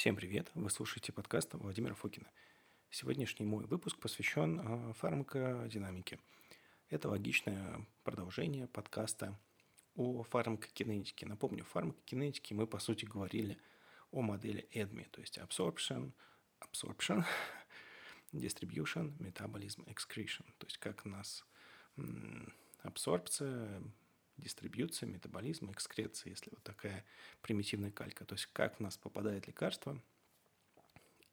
Всем привет! Вы слушаете подкаст Владимира Фокина. Сегодняшний мой выпуск посвящен а, фармакодинамике. Это логичное продолжение подкаста о фармакокинетике. Напомню, в фармакокинетике мы, по сути, говорили о модели EDMI, то есть absorption, absorption, distribution, metabolism, excretion. То есть как у нас абсорбция, дистрибьюция, метаболизм, экскреция, если вот такая примитивная калька. То есть как в нас попадает лекарство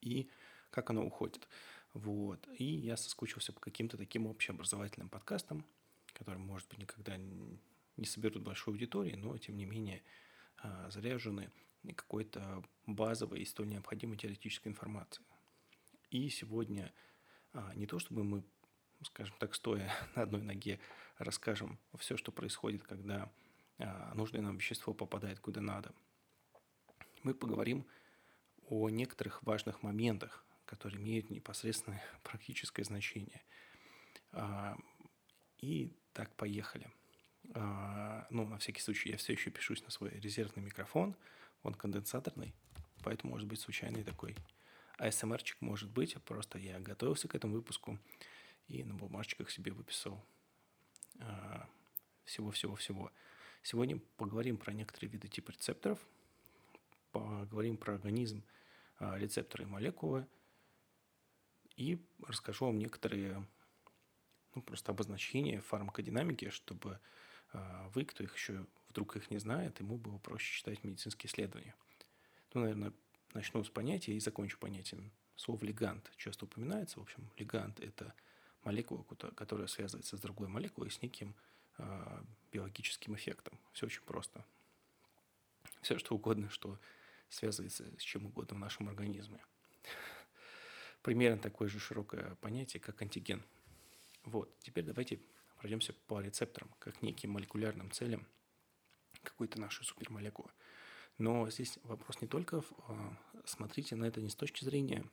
и как оно уходит. Вот. И я соскучился по каким-то таким общеобразовательным подкастам, которые, может быть, никогда не соберут большой аудитории, но, тем не менее, а, заряжены какой-то базовой и столь необходимой теоретической информацией. И сегодня а, не то, чтобы мы скажем так, стоя на одной ноге, расскажем все, что происходит, когда а, нужное нам вещество попадает куда надо. Мы поговорим о некоторых важных моментах, которые имеют непосредственное практическое значение. А, и так, поехали. А, ну, на всякий случай, я все еще пишусь на свой резервный микрофон. Он конденсаторный, поэтому может быть случайный такой ASMR-чик может быть. Просто я готовился к этому выпуску и на бумажечках себе выписал всего-всего-всего. Сегодня поговорим про некоторые виды типа рецепторов, поговорим про организм, а, рецепторы и молекулы, и расскажу вам некоторые ну, просто обозначения фармакодинамики, чтобы а, вы, кто их еще вдруг их не знает, ему было проще читать медицинские исследования. Ну, наверное, начну с понятия и закончу понятием. Слово «легант» часто упоминается. В общем, легант – это – молекула, которая связывается с другой молекулой с неким э, биологическим эффектом. Все очень просто. Все что угодно, что связывается с чем угодно в нашем организме. Примерно такое же широкое понятие, как антиген. Вот, теперь давайте пройдемся по рецепторам, как неким молекулярным целям какой-то нашей супермолекулы. Но здесь вопрос не только в, э, смотрите на это не с точки зрения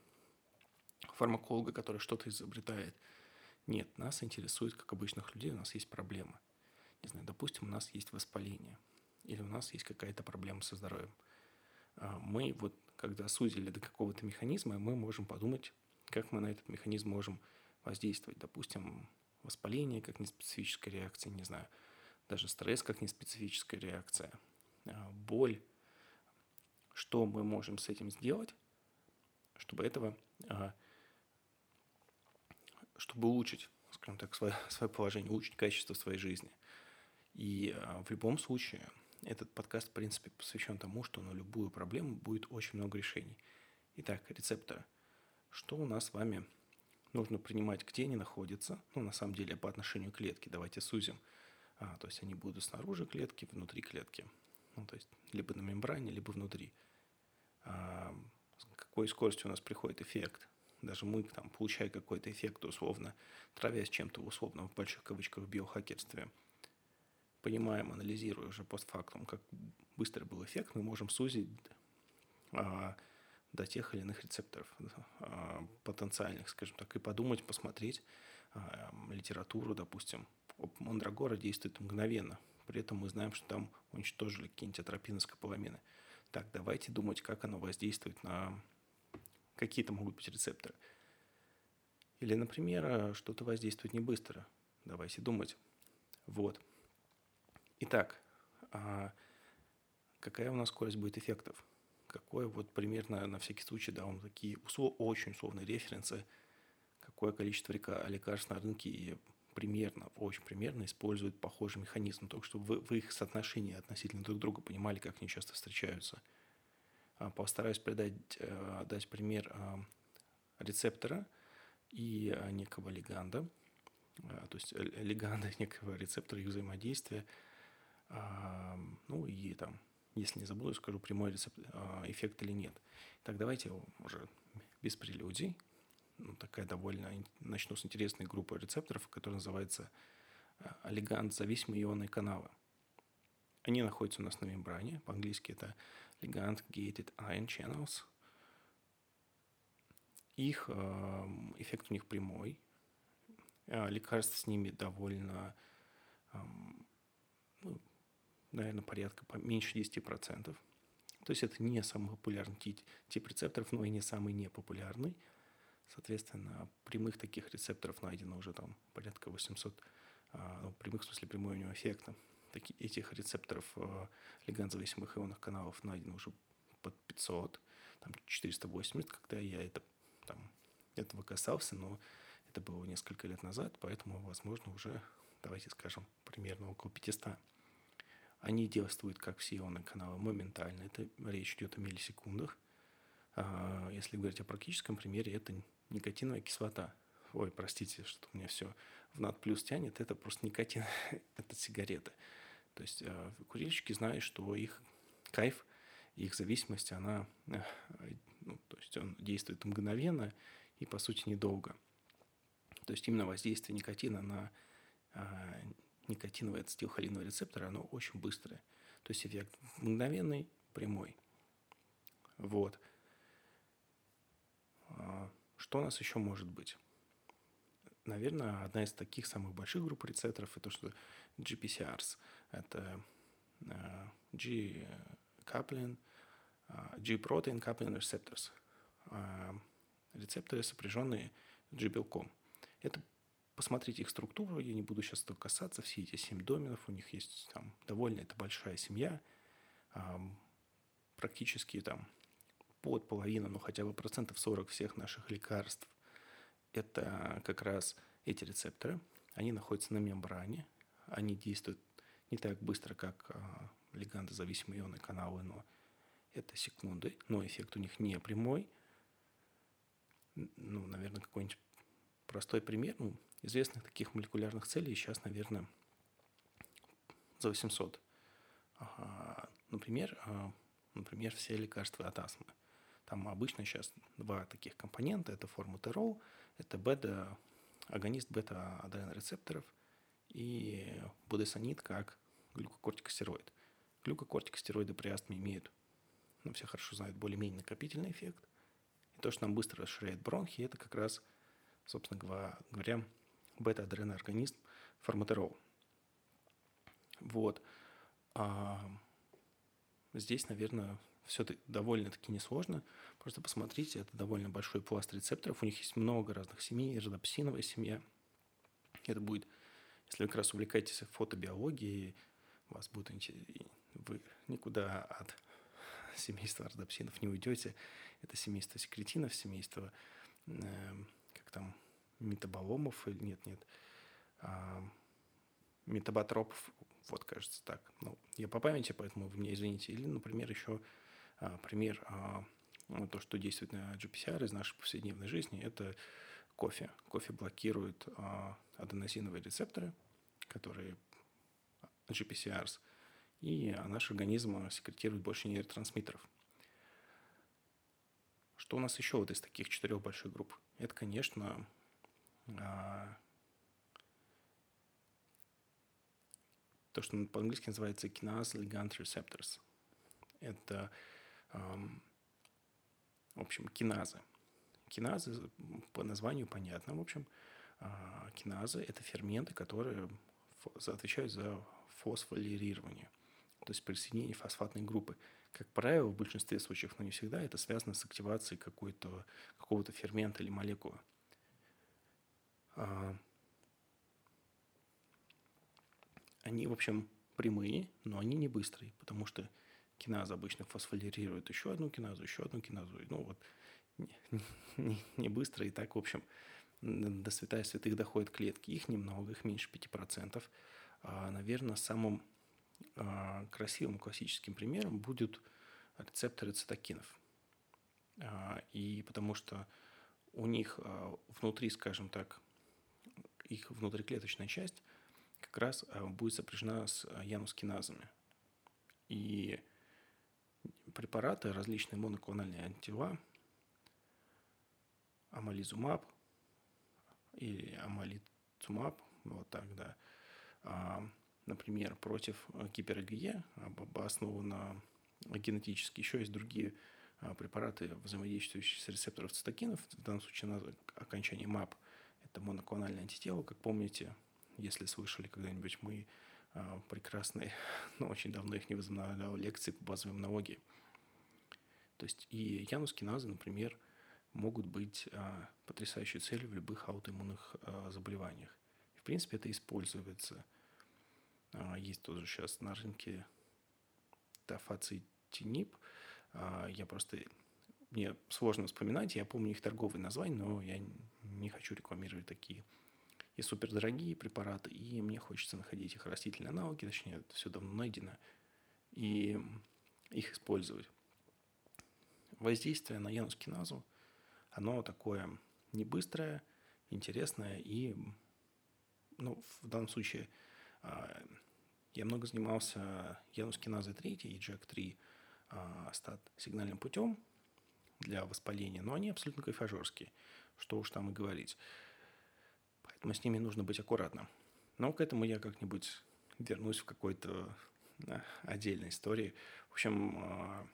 фармаколога, который что-то изобретает, нет, нас интересует, как обычных людей, у нас есть проблема. Не знаю, допустим, у нас есть воспаление, или у нас есть какая-то проблема со здоровьем. А мы вот, когда сузили до какого-то механизма, мы можем подумать, как мы на этот механизм можем воздействовать. Допустим, воспаление как неспецифическая реакция, не знаю, даже стресс как неспецифическая реакция, а боль. Что мы можем с этим сделать, чтобы этого а, чтобы улучшить, скажем так, свое, свое положение, улучшить качество своей жизни. И а, в любом случае этот подкаст, в принципе, посвящен тому, что на любую проблему будет очень много решений. Итак, рецепторы. Что у нас с вами нужно принимать, где они находятся? Ну, на самом деле, по отношению к клетке. Давайте сузим. А, то есть они будут снаружи клетки, внутри клетки. Ну, то есть либо на мембране, либо внутри. А, с какой скоростью у нас приходит эффект? Даже мы, там, получая какой-то эффект условно, травясь чем-то условно в больших кавычках в биохакерстве, понимаем, анализируя уже постфактум, как быстро был эффект, мы можем сузить а, до тех или иных рецепторов а, потенциальных, скажем так, и подумать, посмотреть а, литературу, допустим. Мандрагора действует мгновенно, при этом мы знаем, что там уничтожили какие-нибудь атропины скополамины. Так, давайте думать, как оно воздействует на какие-то могут быть рецепторы. Или, например, что-то воздействует не быстро. Давайте думать. Вот. Итак, а какая у нас скорость будет эффектов? Какое вот примерно на всякий случай, да, вам такие услов, очень условные референсы, какое количество лекарств на рынке примерно, очень примерно используют похожий механизм, только чтобы вы, вы их соотношение относительно друг друга понимали, как они часто встречаются – постараюсь придать, э, дать пример а, рецептора и а, некого леганда, то есть леганда некого рецептора их взаимодействия. Ну и там, если не забуду, скажу прямой рецепт, эффект или нет. Так давайте уже без прелюдий. Ну, такая довольно... Начну с интересной группы рецепторов, которая называется легант зависимые ионные каналы. Они находятся у нас на мембране. По-английски это Ligand Gated Ion Channels. Их э, эффект у них прямой. Э, лекарств с ними довольно, эм, ну, наверное, порядка меньше 10%. То есть это не самый популярный тип рецепторов, но и не самый непопулярный. Соответственно, прямых таких рецепторов найдено уже там порядка 800, а, ну, прямых в смысле прямого эффекта. Этих рецепторов э, ионных каналов найдено уже под 500, там 480, когда я это, там, этого касался, но это было несколько лет назад, поэтому, возможно, уже, давайте скажем, примерно около 500. Они действуют, как все ионные каналы, моментально. Это речь идет о миллисекундах. А, если говорить о практическом примере, это никотиновая кислота. Ой, простите, что у меня все в над плюс тянет. Это просто никотин, это сигареты. То есть а, курильщики знают, что их кайф, их зависимость, она, ну, то есть он действует мгновенно и, по сути, недолго. То есть именно воздействие никотина на а, никотиновый ацетилхолиновый рецептор, оно очень быстрое. То есть эффект мгновенный, прямой. Вот. А, что у нас еще может быть? Наверное, одна из таких самых больших групп рецепторов это что GPCRs. Это uh, G-protein coupling receptors. Рецепторы, сопряженные G-белком. Это посмотрите их структуру, я не буду сейчас этого касаться, все эти семь доменов, у них есть там довольно это большая семья, практически там под половину, ну хотя бы процентов 40 всех наших лекарств, это как раз эти рецепторы. Они находятся на мембране, они действуют не так быстро, как а, легандозависимые ионные каналы, но это секунды, но эффект у них не прямой. Ну, наверное, какой-нибудь простой пример. Ну, известных таких молекулярных целей сейчас, наверное, за 800. Например, а, например, все лекарства от астмы – там обычно сейчас два таких компонента. Это формутерол, это бета, агонист бета-адренорецепторов и будесонид как глюкокортикостероид. Глюкокортикостероиды при астме имеют, ну, все хорошо знают, более-менее накопительный эффект. И то, что нам быстро расширяет бронхи, это как раз, собственно говоря, бета-адреноорганизм формутерол. Вот. А здесь, наверное, все довольно-таки несложно. Просто посмотрите, это довольно большой пласт рецепторов. У них есть много разных семей, родопсиновая семья. Это будет, если вы как раз увлекаетесь фотобиологией, вас будет вы никуда от семейства родопсинов не уйдете. Это семейство секретинов, семейство, э, как там, метаболомов, или нет, нет, э, метаботропов, вот, кажется, так. Ну, я по памяти, поэтому вы меня извините. Или, например, еще а, пример, а, ну, то, что действует на GPCR из нашей повседневной жизни, это кофе. Кофе блокирует а, аденозиновые рецепторы, которые GPCRs, и наш организм секретирует больше нейротрансмиттеров. Что у нас еще вот из таких четырех больших групп? Это, конечно, то, что по-английски называется kinase ligand receptors. Это в общем, киназы. Киназы по названию понятно. В общем, а, киназы – это ферменты, которые отвечают за фосфорилирование, то есть присоединение фосфатной группы. Как правило, в большинстве случаев, но не всегда, это связано с активацией какой-то, какого-то фермента или молекулы. А, они, в общем, прямые, но они не быстрые, потому что киназа обычно фосфорилирует еще одну киназу, еще одну киназу. Ну вот не, не, не быстро и так, в общем, до святая святых доходят клетки. Их немного, их меньше 5%. А, наверное, самым а, красивым классическим примером будут рецепторы цитокинов. А, и потому что у них внутри, скажем так, их внутриклеточная часть как раз будет сопряжена с янускиназами. И препараты, различные моноклональные антитела, амализумаб или амалицумаб, вот так, да, а, например, против гиперэгие, обоснованно генетически. Еще есть другие а, препараты, взаимодействующие с рецептором цитокинов. В данном случае на окончание МАП – это моноклональное антитело. Как помните, если слышали когда-нибудь, мы а, прекрасные, но очень давно их не возобновлял, лекции по базовой иммунологии – То есть и янускиназы, например, могут быть а, потрясающей целью в любых аутоиммунных а, заболеваниях. В принципе, это используется. А, есть тоже сейчас на рынке тафацитинип. Я просто... Мне сложно вспоминать, я помню их торговые названия, но я не хочу рекламировать такие и супердорогие препараты, и мне хочется находить их растительные аналоги, точнее, это все давно найдено, и их использовать. Воздействие на янускиназу, оно такое не быстрое, интересное, и ну, в данном случае а, я много занимался янускиназой 3 и JAK3 а, стат сигнальным путем для воспаления, но они абсолютно кайфажорские, что уж там и говорить поэтому с ними нужно быть аккуратным. Но к этому я как-нибудь вернусь в какой-то отдельной истории. В общем, а,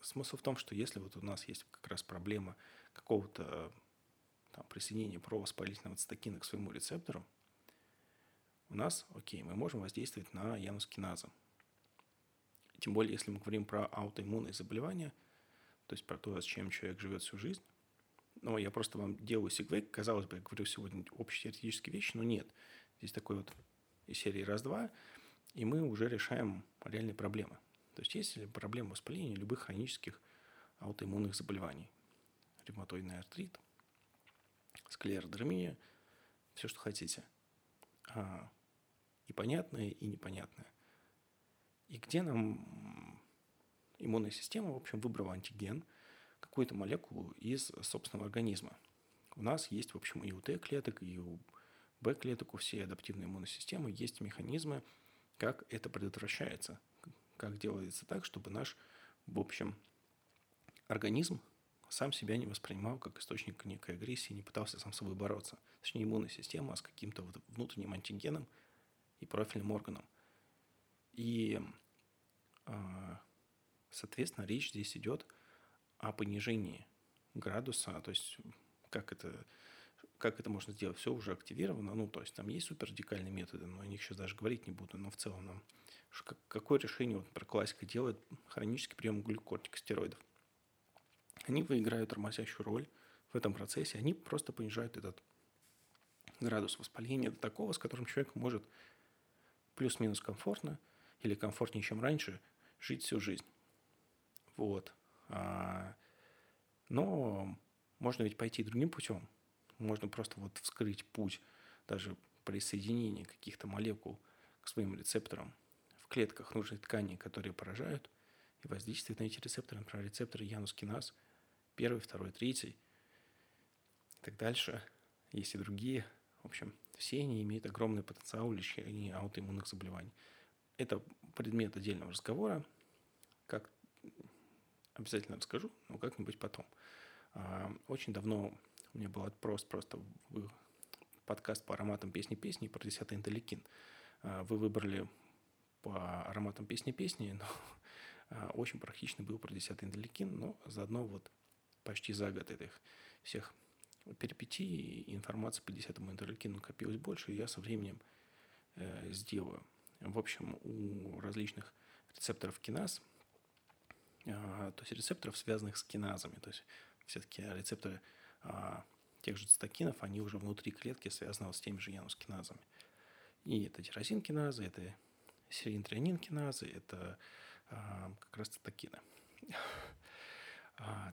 смысл в том, что если вот у нас есть как раз проблема какого-то там, присоединения провоспалительного цитокина к своему рецептору, у нас, окей, мы можем воздействовать на янускиназы. Тем более, если мы говорим про аутоиммунные заболевания, то есть про то, с чем человек живет всю жизнь, ну, я просто вам делаю сегвей. Казалось бы, я говорю сегодня общие теоретические вещи, но нет. Здесь такой вот из серии раз-два, и мы уже решаем реальные проблемы. То есть есть проблема воспаления любых хронических аутоиммунных заболеваний. Ревматоидный артрит, склеродермия, все, что хотите. А, и понятное, и непонятное. И где нам иммунная система, в общем, выбрала антиген – какую-то молекулу из собственного организма. У нас есть, в общем, и у Т-клеток, и у Б-клеток, у всей адаптивной иммунной системы есть механизмы, как это предотвращается, как делается так, чтобы наш, в общем, организм сам себя не воспринимал как источник некой агрессии, не пытался сам с собой бороться. Точнее, иммунная система с каким-то вот внутренним антигеном и профильным органом. И, а, соответственно, речь здесь идет о понижении градуса, то есть как это, как это можно сделать, все уже активировано, ну, то есть там есть суперрадикальные методы, но о них сейчас даже говорить не буду, но в целом нам какое решение, вот, например, классика делает хронический прием глюкортикостероидов. Они выиграют тормозящую роль в этом процессе, они просто понижают этот градус воспаления до такого, с которым человек может плюс-минус комфортно или комфортнее, чем раньше, жить всю жизнь. Вот. А, но можно ведь пойти другим путем. Можно просто вот вскрыть путь даже присоединения каких-то молекул к своим рецепторам в клетках нужной ткани, которые поражают, и воздействовать на эти рецепторы, например, рецепторы янускиназ, первый, второй, третий, и так дальше. Есть и другие. В общем, все они имеют огромный потенциал лечения аутоиммунных заболеваний. Это предмет отдельного разговора, как Обязательно расскажу, но как-нибудь потом. А, очень давно у меня был отпрос просто в подкаст по ароматам песни-песни про 10 интерлейкин. А, вы выбрали по ароматам песни-песни, но а, очень практичный был про 10 интерлейкин, но заодно вот почти за год этих всех перипетий и информации по 10 интерлейкину копилось больше, и я со временем э, сделаю. В общем, у различных рецепторов киназ – а, то есть рецепторов, связанных с киназами. То есть все-таки рецепторы а, тех же цитокинов, они уже внутри клетки связаны вот с теми же янускиназами. И это тирозин-киназы, это серин-трианин-киназы, это а, как раз цитокины.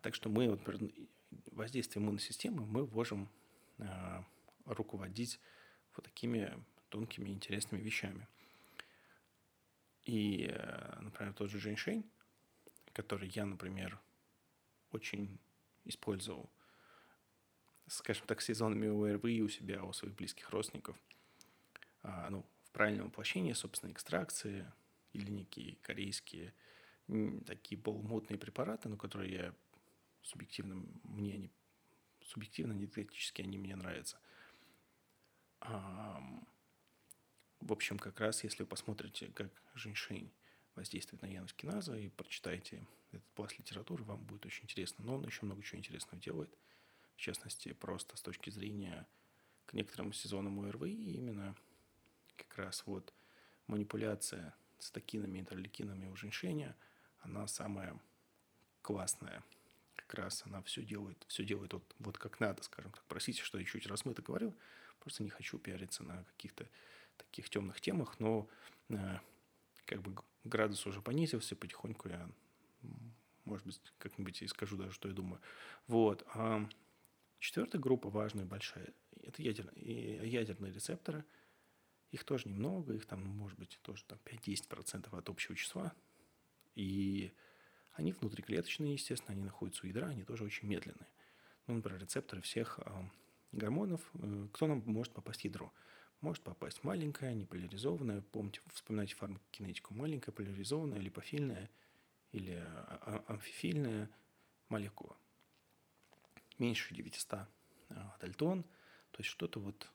Так что мы вот воздействие иммунной системы мы можем руководить вот такими тонкими интересными вещами. И, э, например, тот же женьшень, который я, например, очень использовал, скажем так, сезонами ОРВИ у себя, у своих близких родственников, а, ну, в правильном воплощении, собственно, экстракции или некие корейские такие полумутные препараты, но которые я субъективно, мне они, субъективно, диететически они мне нравятся. В общем, как раз, если вы посмотрите, как женьшень воздействует на янус-киназа, и прочитайте этот пласт литературы, вам будет очень интересно. Но он еще много чего интересного делает, в частности, просто с точки зрения к некоторым сезонам ОРВИ, именно как раз вот манипуляция с токинами, интерлейкинами у женьшеня, она самая классная. Как раз она все делает, все делает вот, вот как надо, скажем так. Простите, что я чуть размыто говорил, просто не хочу пиариться на каких-то таких темных темах, но э, как бы градус уже понизился, потихоньку я, может быть, как-нибудь и скажу даже, что я думаю. Вот. А четвертая группа важная, большая, это ядерные, ядерные рецепторы. Их тоже немного, их там, может быть, тоже там 5-10% от общего числа. И они внутриклеточные, естественно, они находятся у ядра, они тоже очень медленные. Ну, например, рецепторы всех гормонов. Э, кто нам может попасть в ядро? Может попасть маленькая, неполяризованная. Помните, вспоминайте фармакокинетику. Маленькая, поляризованная, липофильная или а, а, амфифильная молекула. Меньше 900 а, дальтон. То есть что-то вот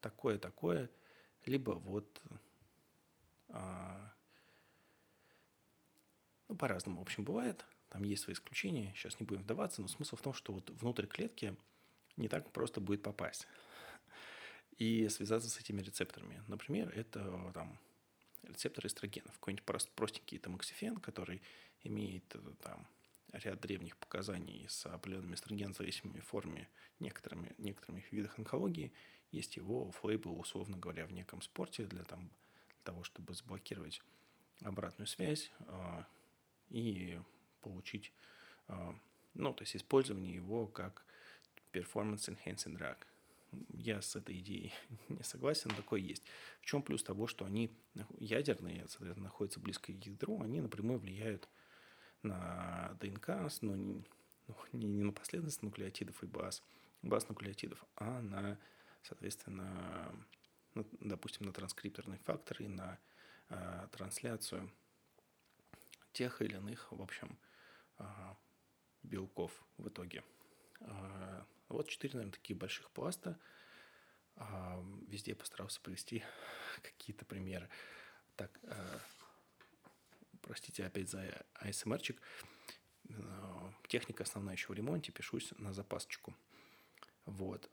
такое-такое. Либо вот ну, по-разному, в общем, бывает. Там есть свои исключения, сейчас не будем вдаваться, но смысл в том, что вот внутрь клетки не так просто будет попасть и связаться с этими рецепторами. Например, это там рецепторы эстрогенов. Какой-нибудь простенький тамоксифен, который имеет э, там ряд древних показаний с определенными эстрогенозависимыми формами некоторыми, некоторыми видах онкологии. Есть его флейбл, условно говоря, в неком спорте для, там, для того, чтобы заблокировать обратную связь э, и получить, э, ну, то есть использование его как performance enhancing drug – я с этой идеей не согласен, такой есть. В чем плюс того, что они ядерные, соответственно, находятся близко к ядру, они напрямую влияют на ДНК, но не, ну, не, не на последовательность нуклеотидов и баз, баз нуклеотидов, а на, соответственно, на, допустим, на транскрипторные факторы, на э, трансляцию тех или иных, в общем, э, белков в итоге. Э, вот четыре, наверное, таких больших пласта. А, везде я постарался привести какие-то примеры. Так, а, простите опять за ASMR-чик. А, техника основная еще в ремонте, пишусь на запасочку. Вот.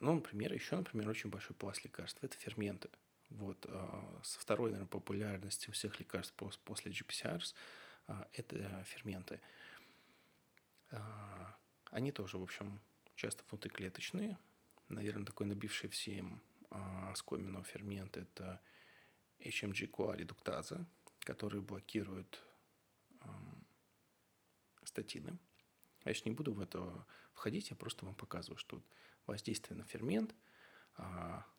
Ну, например, еще, например, очень большой пласт лекарств – это ферменты. Вот. Со второй, наверное, популярности у всех лекарств после GPCRs – это ферменты. Они тоже, в общем, часто внутриклеточные. Наверное, такой набивший всем а, оскомину фермент – это HMG-CoA редуктаза, который блокирует статины. Я сейчас не буду в это входить, я просто вам показываю, что воздействие на фермент а,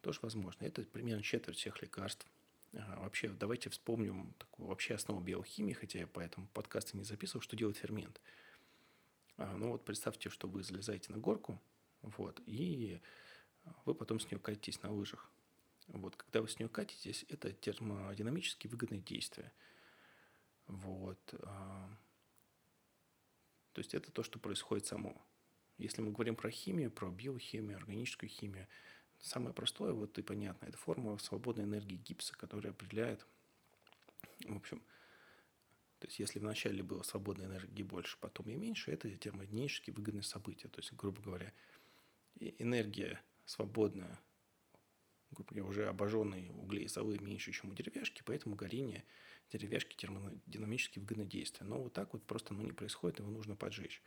тоже возможно. Это примерно четверть всех лекарств. А, вообще, давайте вспомним такую вообще основу биохимии, хотя я по этому подкасту не записывал, что делает фермент – а, ну вот представьте, что вы залезаете на горку, вот, и вы потом с нее катитесь на лыжах. Вот, когда вы с нее катитесь, это термодинамически выгодное действие. Вот. А, то есть это то, что происходит само. Если мы говорим про химию, про биохимию, органическую химию, самое простое вот и понятное, это формула свободной энергии гипса, которая определяет, в общем, то есть, если вначале было свободной энергии больше, потом и меньше, это термодинамически выгодное событие. То есть, грубо говоря, энергия свободная, грубо говоря, уже обожженные углей золы меньше, чем у деревяшки, поэтому горение деревяшки термодинамически выгодное действие. Но вот так вот просто ну, не происходит, его нужно поджечь.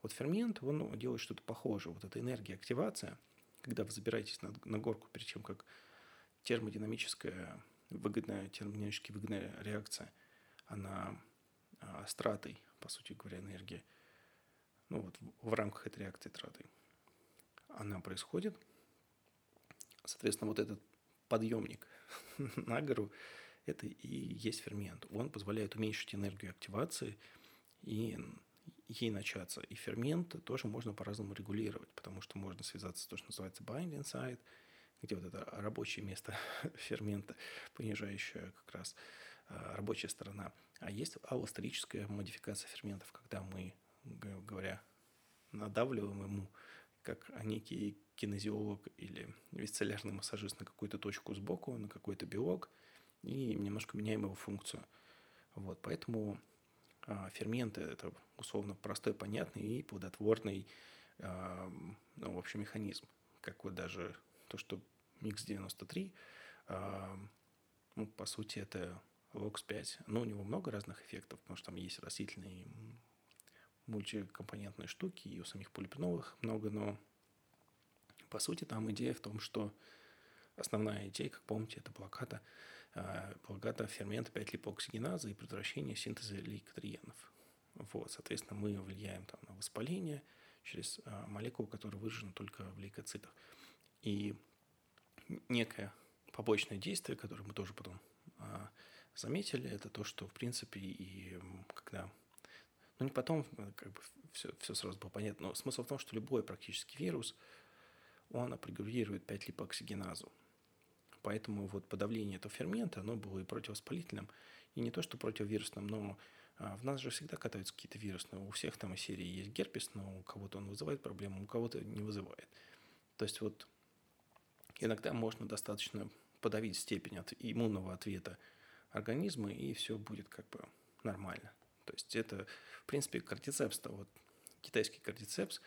Вот фермент, он делает что-то похожее. Вот эта энергия активация, когда вы забираетесь на, на горку перед тем, как термодинамическая выгодная, термодинамически выгодная реакция, она а, с по сути говоря, энергии, ну вот в, в рамках этой реакции траты, она происходит. Соответственно, вот этот подъемник на гору, это и есть фермент. Он позволяет уменьшить энергию активации и ей начаться. И фермент тоже можно по-разному регулировать, потому что можно связаться с то, что называется binding site, где вот это рабочее место фермента, понижающее как раз а, рабочая сторона. А есть аллостерическая модификация ферментов, когда мы, говоря, надавливаем ему, как некий кинезиолог или висцеллярный массажист на какую-то точку сбоку, на какой-то белок, и немножко меняем его функцию. Вот, поэтому ферменты – это условно простой, понятный и плодотворный а, ну, в общем, механизм. Как вот даже то, что МИКС-93, а, ну, по сути, это LOX5. Но у него много разных эффектов, потому что там есть растительный мультикомпонентные штуки, и у самих полипеновых много, но по сути там идея в том, что основная идея, как помните, это блокада, э, блокада фермента 5-липоксигеназы и предотвращение синтеза лейкотриенов. Вот, соответственно, мы влияем там, на воспаление через э, молекулу, которая выражена только в лейкоцитах. И некое побочное действие, которое мы тоже потом а, заметили, это то, что, в принципе, и когда... Ну, не потом, э, как бы все, все сразу было понятно, но смысл в том, что любой практически вирус, он апрегулирует 5-липоксигеназу. Поэтому вот подавление этого фермента, оно было и противовоспалительным, и не то, что противовирусным, но а, в нас же всегда катаются какие-то вирусные. У всех там из серии есть герпес, но у кого-то он вызывает проблему, у кого-то не вызывает. То есть вот иногда можно достаточно подавить степень от иммунного ответа организма, и все будет как бы нормально. То есть это, в принципе, кардицепс, вот китайский кардицепс,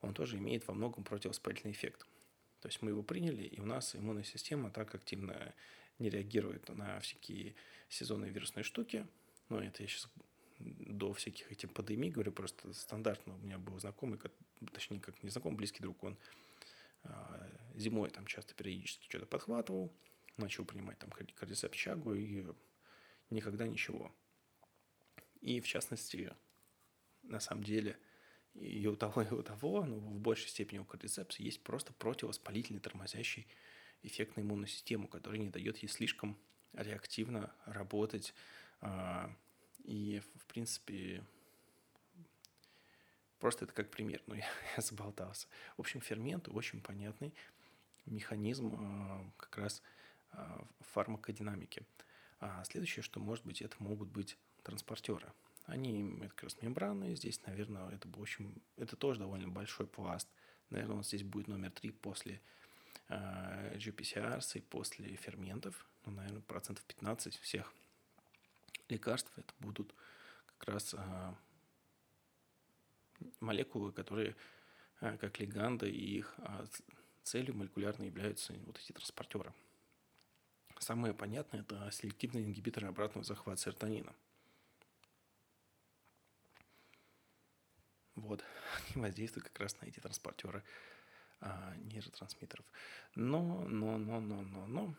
он тоже имеет во многом противовоспалительный эффект. То есть мы его приняли, и у нас иммунная система так активно не реагирует на всякие сезонные вирусные штуки. Но это я сейчас до всяких этих пандемий говорю, просто стандартно у меня был знакомый, точнее, как не знакомый, близкий друг, он а, зимой там часто периодически что-то подхватывал, начал принимать там кардицепс чагу и никогда ничего. И в частности, на самом деле, и у того, и у того, но в большей степени у кардицепса есть просто противовоспалительный тормозящий эффект на иммунную систему, который не дает ей слишком реактивно работать. А, и, в принципе, просто это как пример, но я, я заболтался. В общем, фермент очень понятный механизм а, как раз а, фармакодинамики. А следующее, что может быть, это могут быть транспортеры. Они это как раз мембраны. Здесь, наверное, это, в общем, это тоже довольно большой пласт. Наверное, он здесь будет номер три после э, GPCRs и после ферментов. Ну, наверное, процентов 15 всех лекарств это будут как раз э, молекулы, которые э, как лиганды, и их э, целью молекулярно являются вот эти транспортеры. Самое понятное – это селективные ингибиторы обратного захвата серотонина. Вот, они воздействуют как раз на эти транспортеры а, нейротрансмиттеров. Но, но, но, но, но, но,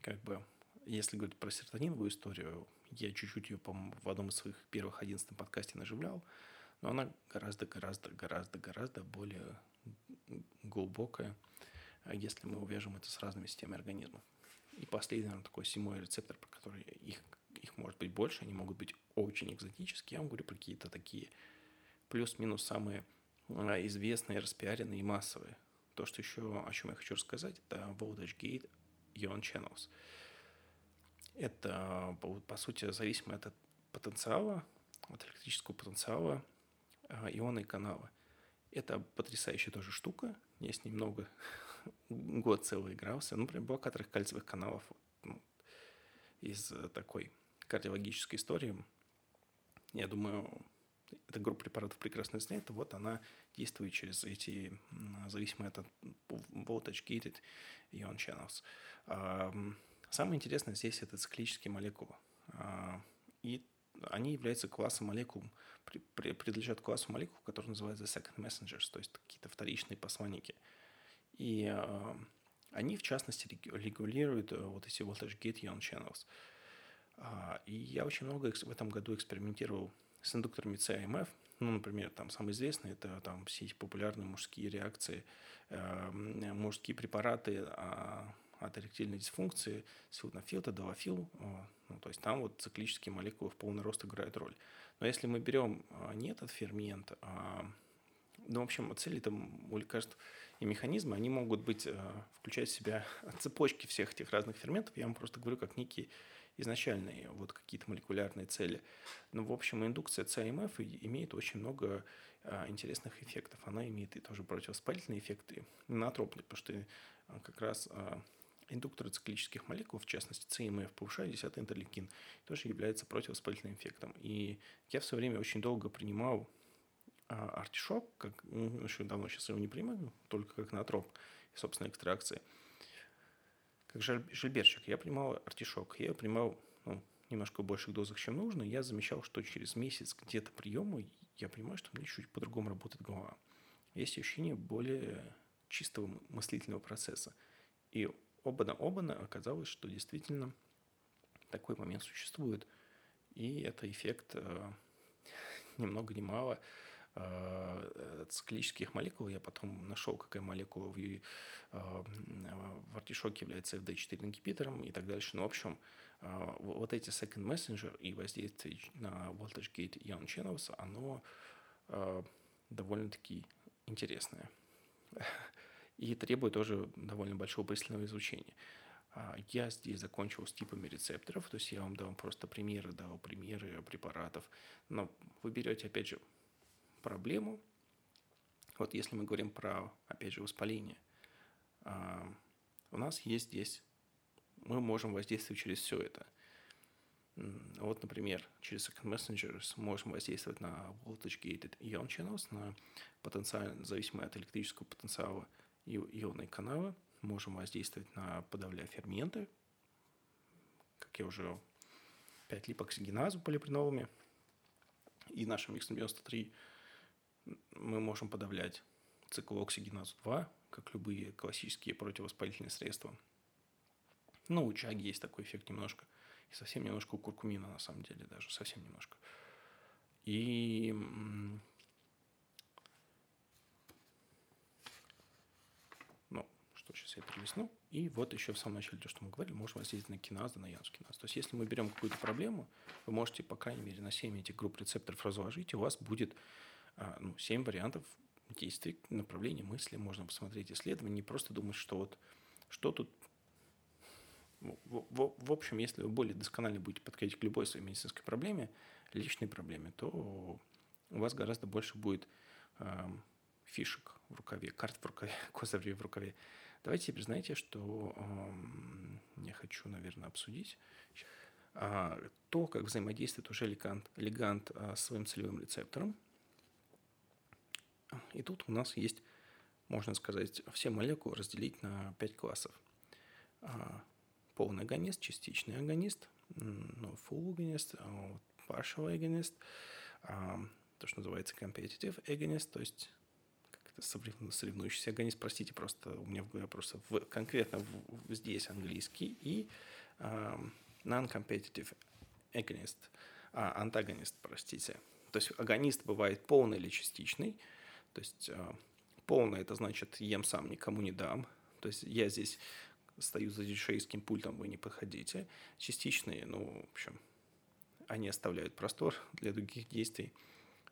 как бы, если говорить про серотониновую историю, я чуть-чуть ее, по-моему, в одном из своих первых 11 подкасте наживлял, но она гораздо, гораздо, гораздо, гораздо более глубокая, если мы увяжем это с разными системами организма. И последний, наверное, такой седьмой рецептор, про который их, их может быть больше, они могут быть очень экзотические. Я вам говорю про какие-то такие плюс-минус самые а, известные, распиаренные и массовые. То, что еще, о чем я хочу рассказать, это Voltage Gate Ion Channels. Это, по сути, зависимо от потенциала, от электрического потенциала а, ионные каналы. Это потрясающая тоже штука. Я с ней много год целый игрался. Ну, прям блокаторах кальциевых каналов ну, из такой кардиологической истории. Я думаю, эта группа препаратов прекрасно знает. Вот она действует через эти зависимые от voltage-gated ion channels. Самое интересное здесь это циклические молекулы. А, и они являются классом молекул, принадлежат классу молекул, который называется second messengers, то есть какие-то вторичные посланники. И они, в частности, регулируют э, вот эти voltage gate ion channels. А, и я очень много в этом году экспериментировал с индукторами CIMF. Ну, например, там самый известный это там все эти популярные мужские реакции, э, мужские препараты э, от эректильной дисфункции, силтофил, тадалофил. Э, ну, то есть там вот циклические молекулы в полный рост играют роль. Но если мы берем э, не этот фермент, а ну, в общем, цели там лекарств и механизмы, они могут быть, э, включать в себя цепочки всех этих разных ферментов. Я вам просто говорю, как некие изначальные вот какие-то молекулярные цели. Но, в общем, индукция ЦМФ имеет очень много а, интересных эффектов. Она имеет и тоже противовоспалительные эффекты, инотропные, потому что а, как раз а, индукторы циклических молекул, в частности ЦМФ, повышают 10 интерлейкин, тоже является противовоспалительным эффектом. И я в свое время очень долго принимал а, артишок, как, ну, еще давно сейчас его не принимаю, только как натроп и собственной экстракции. Как жильберчик, я принимал артишок. Я принимал ну, немножко больших дозах, чем нужно. Я замечал, что через месяц где-то приема я понимаю, что мне чуть-чуть по-другому работает голова. Есть ощущение более чистого мыслительного процесса. И обана-обана оказалось, что действительно такой момент существует. И это эффект э, ни много ни мало циклических молекул. Я потом нашел, какая молекула в, э, в артишоке является FD4 ингибитором и так дальше. Но, ну, в общем, э, вот эти second messenger и воздействие на voltage gate ion channels, оно э, довольно-таки интересное. И требует тоже довольно большого пристального изучения. А, я здесь закончил с типами рецепторов, то есть я вам дал просто примеры, дал примеры препаратов. Но вы берете, опять же, проблему. Вот если мы говорим про, опять же, воспаление, а, у нас есть здесь, мы можем воздействовать через все это. Вот, например, через Second Messengers можем воздействовать на voltage gated ion channels, на потенциально зависимые от электрического потенциала ионные каналы – можем воздействовать на подавляя ферменты, как я уже 5-липоксигеназу полипреновыми. И нашим X93 мы можем подавлять циклооксигеназу 2, как любые классические противовоспалительные средства. Ну, у чаги есть такой эффект немножко. И совсем немножко у куркумина, на самом деле, даже совсем немножко. И что сейчас я перелистну. И вот еще в самом начале то, что мы говорили, можем воздействовать на киназ, на янс киназ. То есть если мы берем какую-то проблему, вы можете, по крайней мере, на 7 этих групп рецепторов разложить, и у вас будет ну, 7 вариантов действий, направлений мысли. Можно посмотреть исследования, не просто думать, что вот что тут в, в, в общем, если вы более досконально будете подходить к любой своей медицинской проблеме, личной проблеме, то у вас гораздо больше будет э, фишек в рукаве, карт в рукаве, козырей в рукаве. Давайте теперь знаете, что э, я хочу, наверное, обсудить. А, то, как взаимодействует уже лигант, лигант а, с своим целевым рецептором. И тут у нас есть, можно сказать, все молекулы разделить на пять классов. А, полный агонист, частичный агонист, ну, full агонист, partial агонист, то, что называется competitive agonist, то есть соревнующийся организм, простите, просто у меня в голове просто в, конкретно в, в, здесь английский, и э, non-competitive agonist, а, антагонист, простите. То есть агонист бывает полный или частичный, то есть э, полный это значит ем сам, никому не дам, то есть я здесь стою за диджейским пультом, вы не подходите. Частичные, ну, в общем, они оставляют простор для других действий.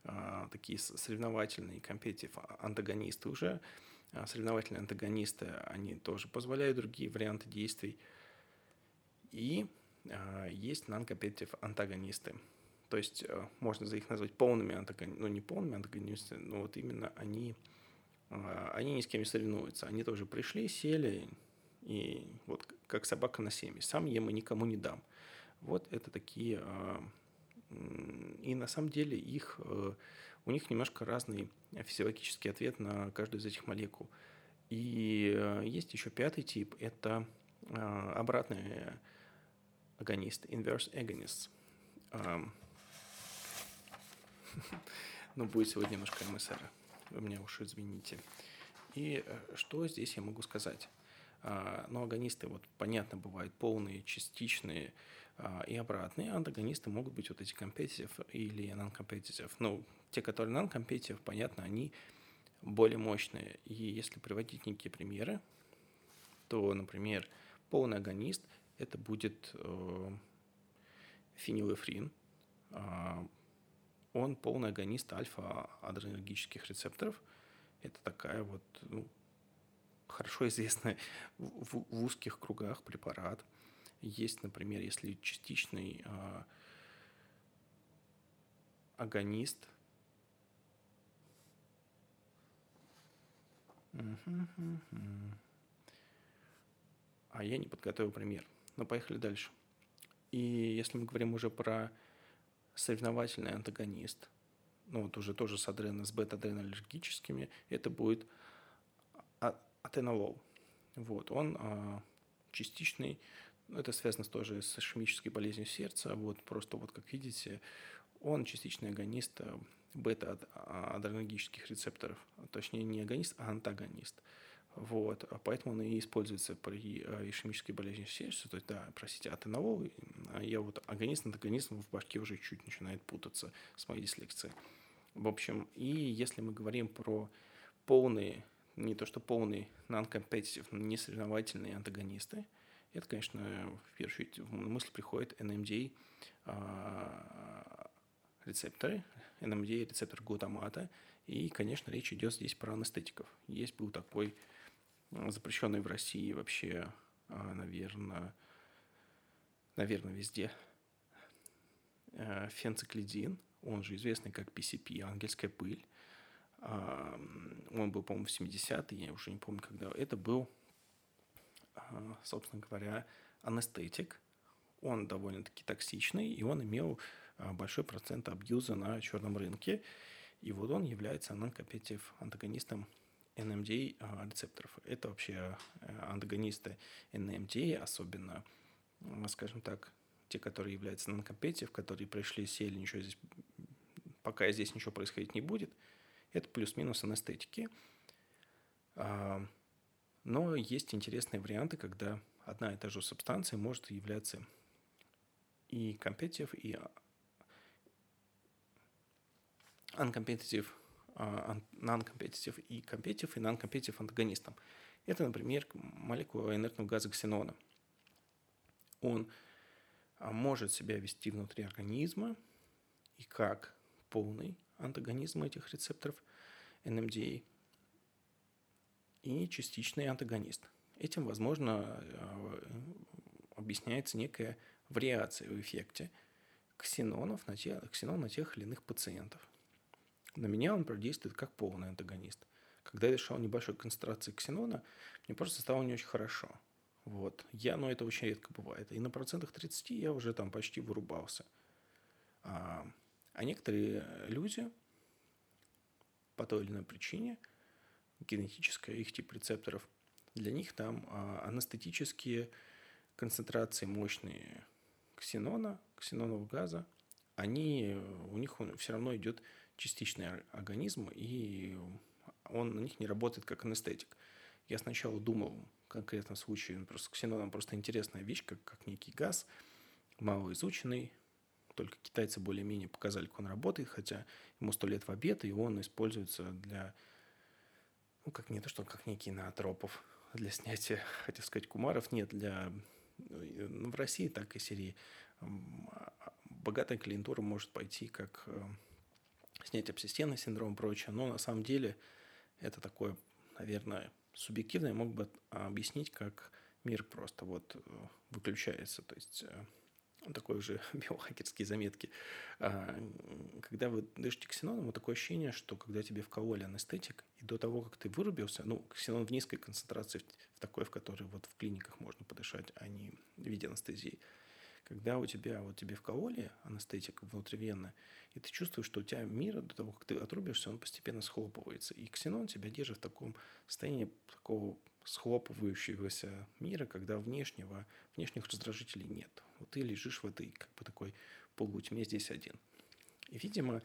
А, такие соревновательные компетитив антагонисты уже. А, соревновательные антагонисты, они тоже позволяют другие варианты действий. И а, есть non-competitive антагонисты. То есть можно за их назвать полными антагонистами, ну не полными антагонистами, но вот именно они, они ни с кем не соревнуются. Они тоже пришли, сели, и вот как собака на семье. Сам ем и никому не дам. Вот это такие и на самом деле их, э, у них немножко разный физиологический ответ на каждую из этих молекул. И э, есть еще пятый тип, это э, обратный агонист, inverse agonist. Ну, будет сегодня немножко МСР. Вы меня уж извините. И что здесь я могу сказать? А, ну, агонисты, вот понятно, бывают полные, частичные, а, и обратные антагонисты могут быть вот эти competitive или non-competitive. Ну, те, которые non-competitive, понятно, они более мощные. И если приводить некие примеры, то, например, полный агонист – это будет э, фенилэфрин. Э, он полный агонист альфа-адренергических рецепторов. Это такая вот ну, хорошо известная в, в узких кругах препарат – есть, например, если частичный э, агонист. А я не подготовил пример. Но поехали дальше. И если мы говорим уже про соревновательный антагонист, ну вот уже тоже с адрено, с бета-адренолергическими, это будет атенолол. Вот, он а, частичный это связано тоже с ишемической болезнью сердца. Вот просто вот как видите, Он частичный агонист э, бета-адренергических рецепторов. Точнее, не агонист, а антагонист. Вот, поэтому он и используется при ишемической болезни сердца. То есть, да, простите, атенолол, а я вот агонист, антагонист в башке уже чуть начинает путаться с моей дислексией. В общем, и если мы говорим про полные, не то что полные non-competitive, не соревновательные антагонисты, это, конечно, в первую очередь в мысль приходит NMDA а, рецепторы, NMDA рецептор глутамата, и, конечно, речь идет здесь про анестетиков. Есть был такой запрещенный в России вообще, наверное, наверное, везде э, фенциклидин, он же известный как PCP, ангельская пыль. Он был, по-моему, в 70-е, я уже не помню, когда. Это был, а, собственно говоря, анестетик. Он довольно-таки токсичный, и он имел а, большой процент абьюза на черном рынке. И вот он является non-competitive антагонистом NMDA рецепторов. Это вообще антагонисты NMDA, особенно, скажем так, те, которые являются non-competitive, которые пришли, сели, ничего здесь пока здесь ничего происходить не будет, это плюс-минус анестетики. А, но есть интересные варианты, когда одна и та же субстанция может являться и competitive, и uncompetitive, а, non-competitive и competitive, и non-competitive антагонистом. Это, например, молекула инертного газа ксенона. Он а, может себя вести внутри организма и как полный антагонизм этих рецепторов NMDA и частичный антагонист. Этим, возможно, э, объясняется некая вариация в эффекте ксенонов на тех, ксенон на тех или иных пациентов. На меня он действует как полный антагонист. Когда я решал небольшой концентрации ксенона, мне просто стало не очень хорошо. Вот. Я, но это очень редко бывает. И на процентах 30 я уже там почти вырубался. А, а некоторые люди по той или иной причине, генетическая их тип рецепторов, для них там а, анестетические концентрации мощные ксенона, ксенонового газа, они, у них все равно идет частичный организм, и он на них не работает как анестетик. Я сначала думал, в конкретном случае, просто ксеноном просто интересная вещь, как, как некий газ, малоизученный, только китайцы более-менее показали, как он работает, хотя ему сто лет в обед, и он используется для, ну, как не то, что как некий наотропов, для снятия, хотел сказать, кумаров, нет, для, ну, в России так и Сирии богатая клиентура может пойти как снять обсистенный синдром и прочее, но на самом деле это такое, наверное, субъективное, я мог бы объяснить, как мир просто вот э, выключается, то есть э, такой уже биохакерские заметки. А, когда вы дышите ксеноном, вот такое ощущение, что когда тебе вкололи анестетик, и до того, как ты вырубился, ну, ксенон в низкой концентрации, в такой, в которой вот в клиниках можно подышать, а не в виде анестезии, когда у тебя, вот тебе вкололи анестетик внутривенно, и ты чувствуешь, что у тебя мир до того, как ты отрубишься, он постепенно схлопывается. И ксенон тебя держит в таком состоянии такого схлопывающегося мира, когда внешнего, внешних раздражителей нет. Вот ты лежишь в этой как бы такой полутьме здесь один. И, видимо,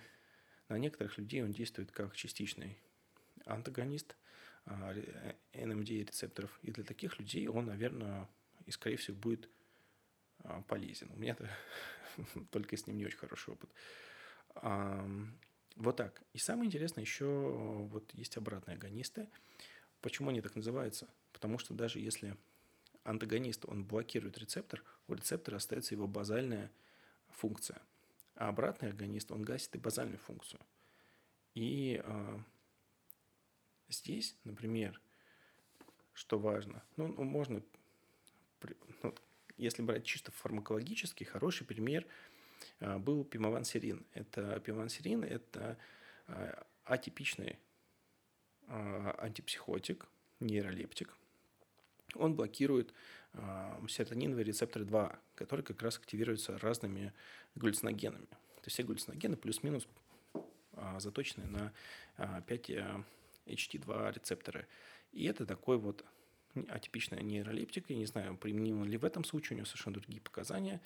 на некоторых людей он действует как частичный антагонист NMDA рецепторов. И для таких людей он, наверное, и, скорее всего, будет а, полезен. У меня-то только с ним не очень хороший опыт. Вот так. И самое интересное еще, вот есть обратные агонисты. Почему они так называются? Потому что даже если антагонист, он блокирует рецептор, у рецептора остается его базальная функция. А обратный агонист, он гасит и базальную функцию. И э, здесь, например, что важно, ну, ну можно, ну, если брать чисто фармакологически, хороший пример э, был пимавансерин. Это пимавансерин – это э, атипичный э, антипсихотик, нейролептик – он блокирует серотониновые рецепторы 2, которые как раз активируются разными глюциногенами. То есть все глюциногены плюс-минус заточены на э, 5 э, HT2 рецепторы. И это такой вот атипичная нейролептика. Я не знаю, применимо ли в этом случае, у него совершенно другие показания.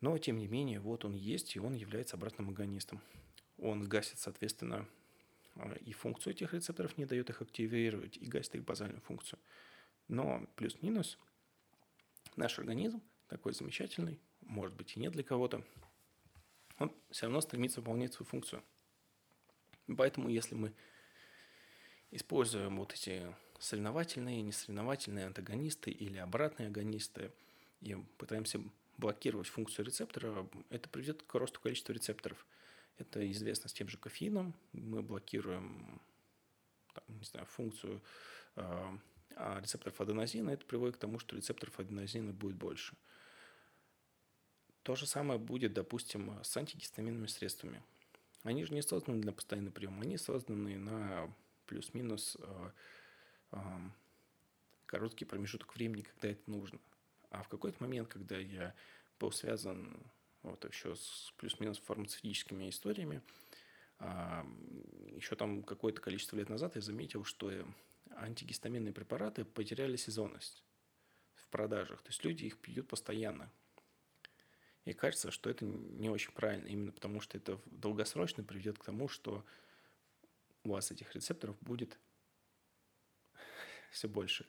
Но, тем не менее, вот он есть, и он является обратным агонистом. Он гасит, соответственно, а, и функцию этих рецепторов, не дает их активировать, и гасит их базальную функцию. Но плюс-минус наш организм такой замечательный, может быть и нет для кого-то, он все равно стремится выполнять свою функцию. Поэтому если мы используем вот эти соревновательные, несоревновательные антагонисты или обратные агонисты и пытаемся блокировать функцию рецептора, это приведет к росту количества рецепторов. Это известно с тем же кофеином. Мы блокируем там, не знаю, функцию э, рецепторов аденозина. Это приводит к тому, что рецепторов аденозина будет больше. То же самое будет, допустим, с антигистаминными средствами. Они же не созданы для постоянного приема, они созданы на плюс-минус э, короткий промежуток времени, когда это нужно. А в какой-то момент, когда я был связан вот еще с плюс-минус фармацевтическими историями, еще там какое-то количество лет назад я заметил, что антигистаминные препараты потеряли сезонность в продажах. То есть люди их пьют постоянно. И кажется, что это не очень правильно, именно потому что это долгосрочно приведет к тому, что у вас этих рецепторов будет все больше.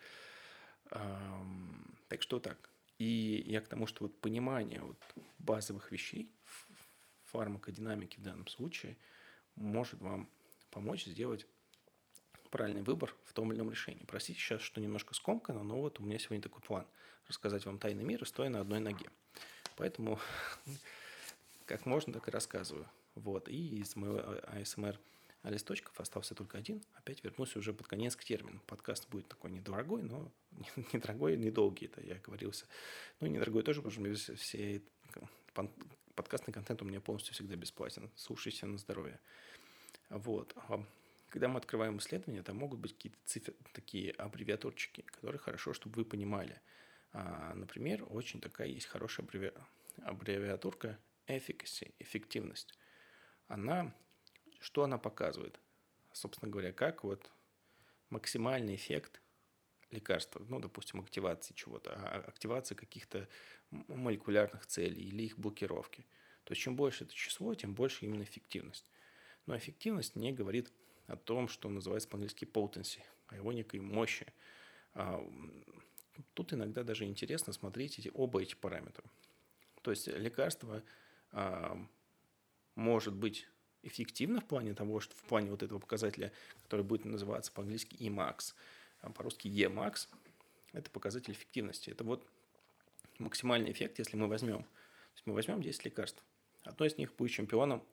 Так что так. И я к тому, что вот понимание вот базовых вещей в фармакодинамике в данном случае может вам помочь сделать правильный выбор в том или ином решении. Простите сейчас, что немножко скомкано, но вот у меня сегодня такой план. Рассказать вам тайны мира, стоя на одной ноге. Поэтому как можно, так и рассказываю. Вот. И из моего ASMR а листочков остался только один. Опять вернусь уже под конец к термину. Подкаст будет такой недорогой, но недорогой, недолгий, это я говорился. Ну, недорогой тоже, потому что все подкастный контент у меня полностью всегда бесплатен. Слушайте на здоровье. Вот. А когда мы открываем исследования, там могут быть какие-то цифры, такие аббревиатурчики, которые хорошо, чтобы вы понимали. А, например, очень такая есть хорошая аббревиатурка efficacy, эффективность. Она что она показывает? Собственно говоря, как вот максимальный эффект лекарства, ну, допустим, активации чего-то, а, а активации каких-то молекулярных целей или их блокировки. То есть чем больше это число, тем больше именно эффективность. Но эффективность не говорит о том, что называется по-английски potency, о его некой мощи. А, тут иногда даже интересно смотреть эти, оба эти параметра. То есть лекарство может быть эффективно в плане того, что в плане вот этого показателя, который будет называться по-английски Emax, а по-русски Emax, это показатель эффективности. Это вот максимальный эффект, если мы возьмем. То мы возьмем 10 лекарств. Одно из них будет чемпионом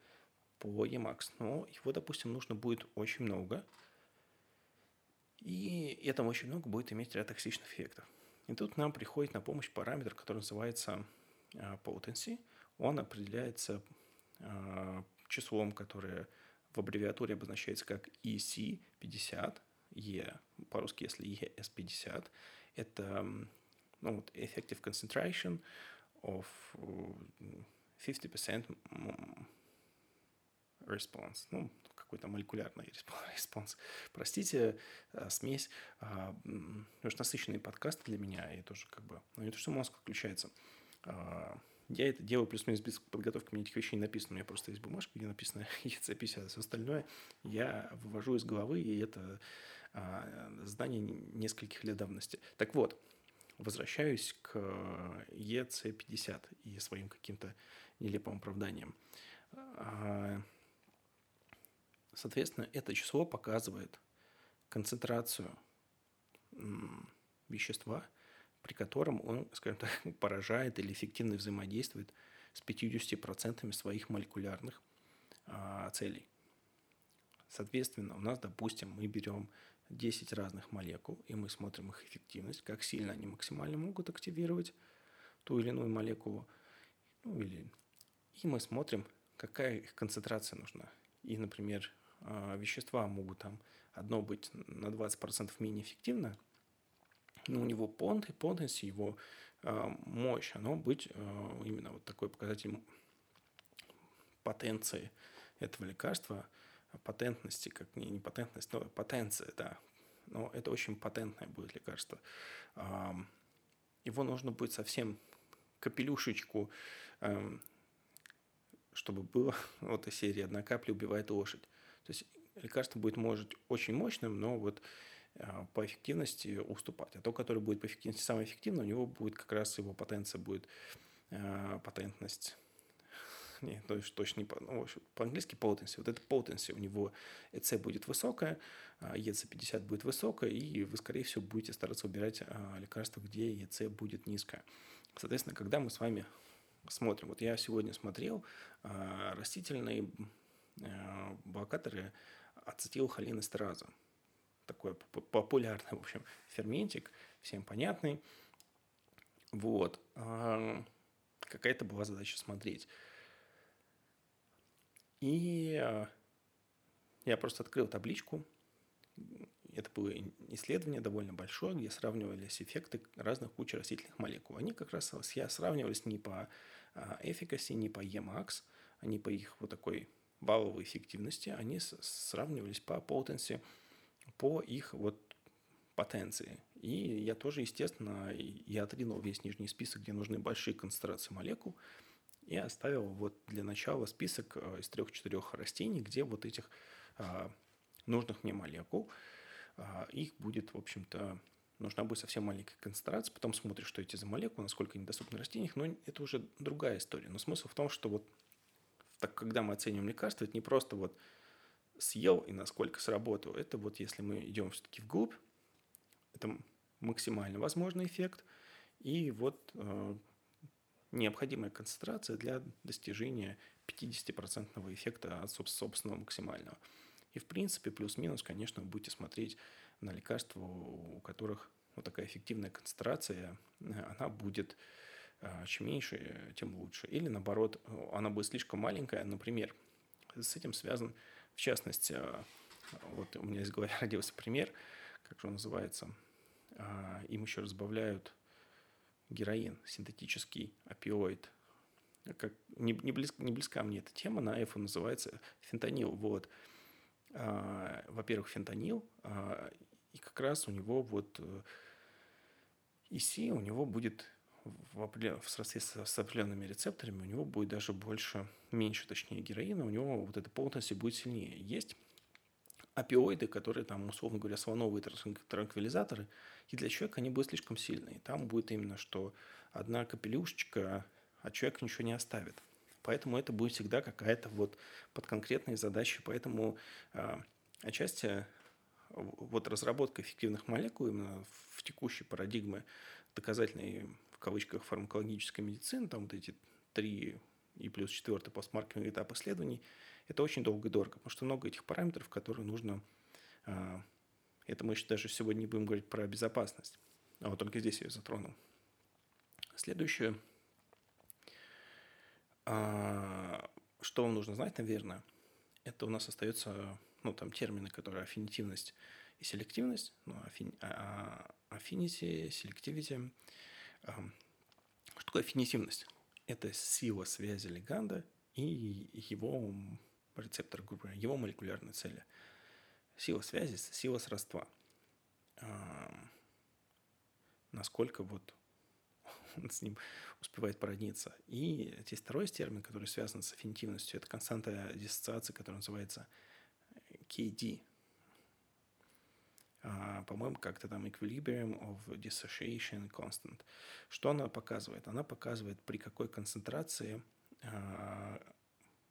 по Emax. Но его, допустим, нужно будет очень много. И этому очень много будет иметь ряд токсичных эффектов. И тут нам приходит на помощь параметр, который называется а, potency. Он определяется а, числом, которое в аббревиатуре обозначается как EC50, E, по-русски, если ES50, это ну, вот, effective concentration of 50% response, ну, какой-то молекулярный response. Простите, э, смесь, а, потому что насыщенный подкаст для меня, и тоже как бы, ну, не то, что мозг включается, а, я это делаю плюс-минус без подготовки, мне этих вещей не написано. У меня просто есть бумажка, где написано ЕЦ-50, а все остальное я вывожу из головы, и это а, знание нескольких лет давности. Так вот, возвращаюсь к ЕЦ-50 и своим каким-то нелепым оправданием. А, соответственно, это число показывает концентрацию вещества – при котором он, скажем так, поражает или эффективно взаимодействует с 50% своих молекулярных а, целей. Соответственно, у нас, допустим, мы берем 10 разных молекул, и мы смотрим их эффективность, как сильно они максимально могут активировать ту или иную молекулу. Ну, или... И мы смотрим, какая их концентрация нужна. И, например, а, вещества могут там одно быть на 20% менее эффективно, но у него понт и понтенс, его э, мощь, оно быть э, именно вот такой показатель потенции этого лекарства, патентности, как не, не патентность, но потенция, да. Но это очень патентное будет лекарство. Э, его нужно будет совсем капелюшечку, эм, чтобы было вот эта серия «Одна капля убивает лошадь». То есть лекарство будет, может, очень мощным, но вот э, по эффективности уступать. А то, который будет по эффективности самый эффективный, у него будет как раз его потенция будет э, потентность нет, то есть точно не по, ну, по-английски potency. Вот это potency у него EC будет высокая, EC50 а будет высокая, и вы, скорее всего, будете стараться убирать а, лекарства, где EC будет низкая. Соответственно, когда мы с вами смотрим, вот я сегодня смотрел а, растительные блокаторы ацетилхолинэстераза. Такой популярный, в общем, ферментик, всем понятный. Вот. Какая-то была задача смотреть. И э, я просто открыл табличку. Это было исследование довольно большое, где сравнивались эффекты разных куч растительных молекул. Они как раз я сравнивались не по эффикаси, не по Emax, они по их вот такой балловой эффективности, они сравнивались по potency, по их вот потенции. И я тоже, естественно, я отринул весь нижний список, где нужны большие концентрации молекул, и оставил вот для начала список э, из трех-четырех растений, где вот этих а, нужных мне молекул, а, их будет, в общем-то, нужна будет совсем маленькая концентрация, потом смотришь, что эти за молекулы, насколько они доступны растениях, но это уже другая история. Но смысл в том, что вот так, когда мы оцениваем лекарство, это не просто вот съел и насколько сработал. Это вот если мы идем все-таки вглубь, это максимально возможный эффект. И вот э, необходимая концентрация для достижения 50% эффекта от собственного максимального. И в принципе, плюс-минус, конечно, вы будете смотреть на лекарства, у которых вот такая эффективная концентрация, она будет а, чем меньше, тем лучше. Или наоборот, она будет слишком маленькая. Например, с этим связан, в частности, а, вот у меня из головы родился пример, как же он называется, а, им еще разбавляют героин, синтетический опиоид. Как, не, не, близко, не близка мне эта тема, на iPhone называется фентанил. Вот. А, во-первых, фентанил, а, и как раз у него вот EC, у него будет в, в соответствии с определенными рецепторами, у него будет даже больше, меньше, точнее, героина, у него вот эта полностью будет сильнее. Есть опиоиды, которые там, условно говоря, слоновые транквилизаторы, и для человека они будут слишком сильные. Там будет именно, что одна капелюшечка от человека ничего не оставит. Поэтому это будет всегда какая-то вот под конкретные задачи. Поэтому э, отчасти вот разработка эффективных молекул именно в текущей парадигме доказательной в кавычках фармакологической медицины, там вот эти три и плюс четвертый постмаркетинговый этап исследований – это очень долго и дорого, потому что много этих параметров, которые нужно... А, это мы еще даже сегодня не будем говорить про безопасность. А вот только здесь я ее затронул. Следующее. А, что вам нужно знать, наверное, это у нас остается, ну, там термины, которые аффинитивность и селективность. Ну, affinity, selectivity. Что такое аффинитивность? Это сила связи леганда и его рецептор, его молекулярной цели. Сила связи, сила сродства. Насколько вот он с ним успевает породниться. И здесь второй термин, который связан с аффинитивностью, это константа диссоциации, которая называется KD. А, по-моему, как-то там equilibrium of dissociation constant. Что она показывает? Она показывает, при какой концентрации а,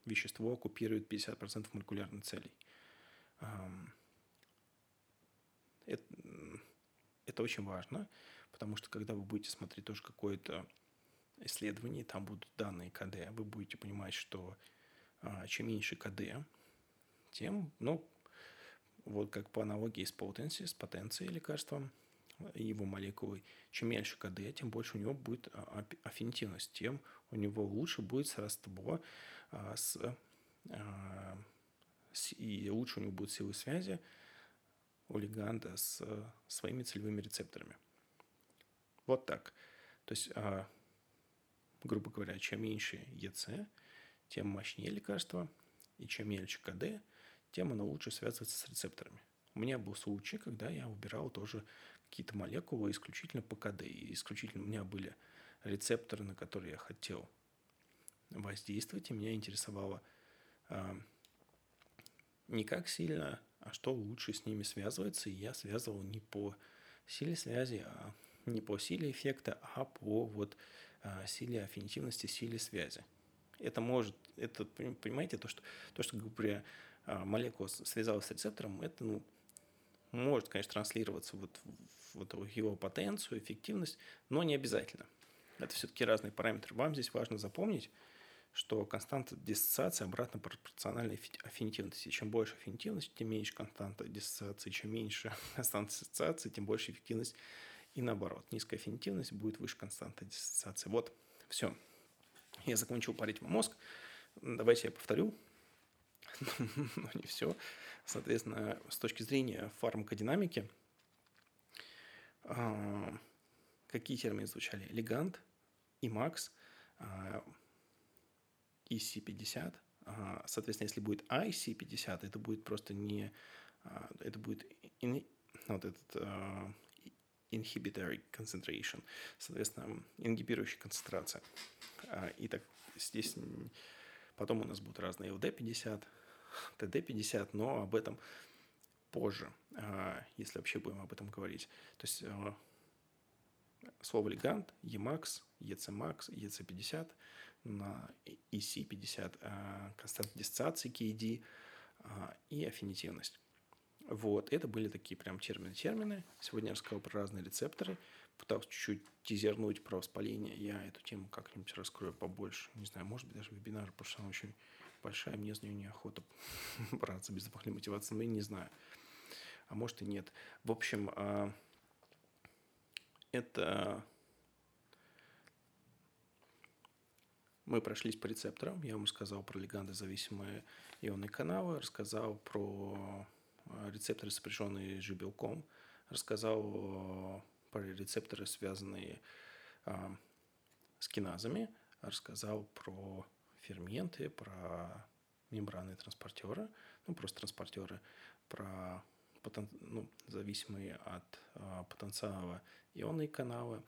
вещество оккупирует 50% молекулярных целей. Это, это очень важно, потому что когда вы будете смотреть тоже какое-то исследование, там будут данные КД, вы будете понимать, что а, чем меньше КД, тем, ну, вот как по аналогии с potency, с потенцией лекарства, его молекулой, чем меньше КД, тем больше у него будет а, аффинитивность, тем у него лучше будет сродство а, с, а, с, и лучше у него будут силы связи у леганда с своими целевыми рецепторами. Вот так. То есть, грубо говоря, чем меньше ЕЦ, тем мощнее лекарство, и чем мельче КД, тем оно лучше связывается с рецепторами. У меня был случай, когда я убирал тоже какие-то молекулы исключительно по КД. И исключительно у меня были рецепторы, на которые я хотел воздействовать, и меня интересовало э, не как сильно, а что лучше с ними связывается, и я связывал не по силе связи, а не по силе эффекта, а по вот э, силе аффинитивности, силе связи. Это может, это, понимаете, то, что, то, что говоря, молекула связалась с рецептором, это, ну, может, конечно, транслироваться вот вот его потенцию, эффективность, но не обязательно. Это все-таки разные параметры. Вам здесь важно запомнить, что константа диссоциации обратно пропорциональна аффинитивности. Чем больше аффинитивность, тем меньше константа диссоциации. Чем меньше константа диссоциации, тем больше эффективность. И наоборот, низкая аффинитивность будет выше константа диссоциации. Вот, все. Я закончил парить мозг. Давайте я повторю. Но не все. Соответственно, с точки зрения фармакодинамики, а, какие термины звучали? Легант, ИМАКС, EC50. А, соответственно, если будет IC50, это будет просто не... А, это будет in, вот этот inhibitory concentration, соответственно, ингибирующая концентрация. И так здесь потом у нас будут разные LD50, TD50, но об этом позже, если вообще будем об этом говорить. То есть слово легант, EMAX, ECMAX, EC50 на EC50, константа диссоциации KD и аффинитивность. Вот, это были такие прям термины-термины. Сегодня я рассказал про разные рецепторы, пытался чуть-чуть тизернуть про воспаление. Я эту тему как-нибудь раскрою побольше. Не знаю, может быть, даже вебинар, потому что она очень большая, мне за нее неохота браться без дополнительной мотивации, но я не знаю. А может и нет. В общем, а, это мы прошлись по рецепторам. Я вам сказал про лиганды зависимые ионные каналы, рассказал про а, рецепторы, сопряженные с жибелком, рассказал про рецепторы, связанные а, с киназами, рассказал про ферменты, про мембраны транспортеры, ну, просто транспортеры, про ну, зависимые от э, потенциала ионные каналы,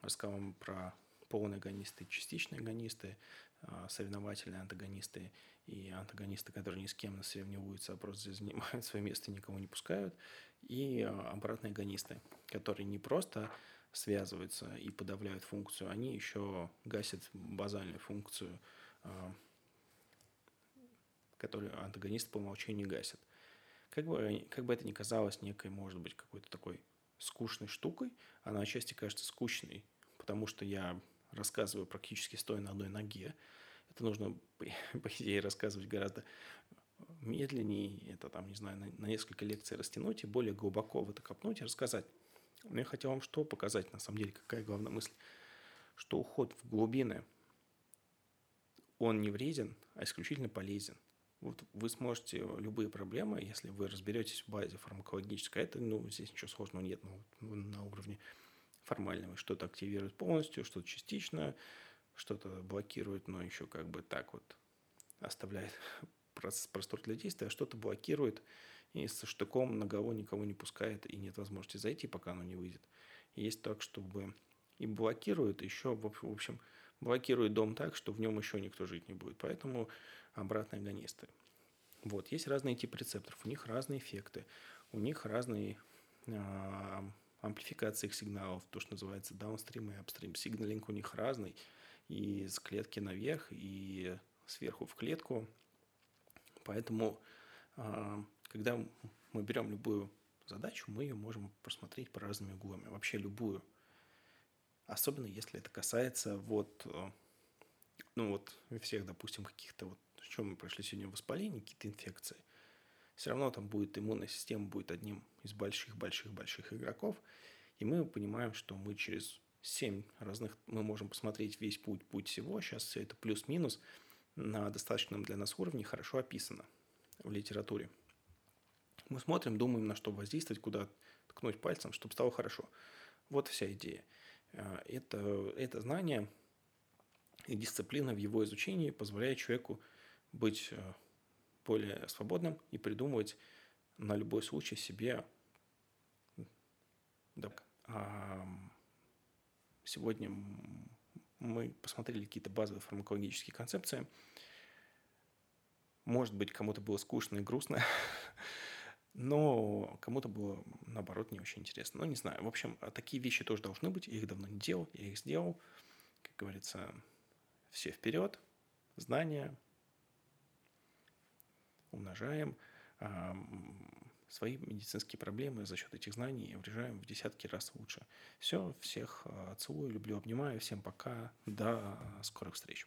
рассказал вам про полные агонисты, частичные агонисты, э, соревновательные антагонисты и антагонисты, которые ни с кем не соревнуются, а просто занимают свое место и никого не пускают, и э, обратные агонисты, которые не просто связываются и подавляют функцию, они еще гасят базальную функцию – которые антагонист по умолчанию гасят. Как бы, как бы это ни казалось некой, может быть, какой-то такой скучной штукой, она отчасти кажется скучной, потому что я рассказываю практически стоя на одной ноге. Это нужно, по идее, рассказывать гораздо медленнее, это там, не знаю, на, на несколько лекций растянуть и более глубоко в это копнуть и рассказать. Но я хотел вам что показать, на самом деле, какая главная мысль, что уход в глубины – он не вреден, а исключительно полезен. Вот вы сможете любые проблемы, если вы разберетесь в базе фармакологической, это, ну, здесь ничего сложного нет, ну, на уровне формального. Что-то активирует полностью, что-то частично, что-то блокирует, но еще как бы так вот оставляет простор для действия, а что-то блокирует и со штыком на голову никого не пускает, и нет возможности зайти, пока оно не выйдет. есть так, чтобы и блокирует, еще, в общем, блокирует дом так, что в нем еще никто жить не будет. Поэтому обратные агонисты. Вот, есть разные типы рецепторов, у них разные эффекты, у них разные э, амплификации их сигналов, то, что называется downstream и upstream. Сигналинг у них разный, и с клетки наверх, и сверху в клетку. Поэтому, э, когда мы берем любую задачу, мы ее можем просмотреть по разными углами. Вообще любую Особенно если это касается вот, э, ну вот всех, допустим, каких-то вот, что мы прошли сегодня воспаление, какие-то инфекции. Все равно там будет иммунная система, будет одним из больших-больших-больших игроков. И мы понимаем, что мы через семь разных, мы можем посмотреть весь путь, путь всего. Сейчас все это плюс-минус на достаточном для нас уровне хорошо описано в литературе. Мы смотрим, думаем, на что воздействовать, куда ткнуть пальцем, чтобы стало хорошо. Вот вся идея. А, это, это знание и дисциплина в его изучении позволяет человеку быть э, более свободным и придумывать на любой случай себе. Да. А сегодня Мы посмотрели какие-то базовые фармакологические концепции. Может быть, кому-то было скучно и грустно, но кому-то было, наоборот, не очень интересно. Ну, не знаю. В общем, такие вещи тоже должны быть. Я их давно не делал, я их сделал. Как говорится, все вперед, знания, умножаем свои медицинские проблемы за счет этих знаний решаем в десятки раз лучше. Все, всех а, целую, люблю, обнимаю. Всем пока. До скорых встреч.